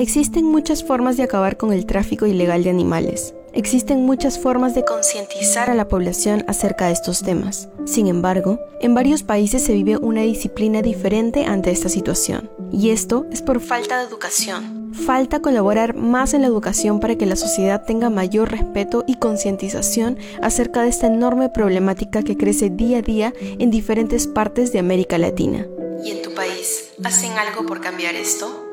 Existen muchas formas de acabar con el tráfico ilegal de animales. Existen muchas formas de concientizar a la población acerca de estos temas. Sin embargo, en varios países se vive una disciplina diferente ante esta situación. Y esto es por falta de educación. Falta colaborar más en la educación para que la sociedad tenga mayor respeto y concientización acerca de esta enorme problemática que crece día a día en diferentes partes de América Latina. ¿Y en tu país hacen algo por cambiar esto?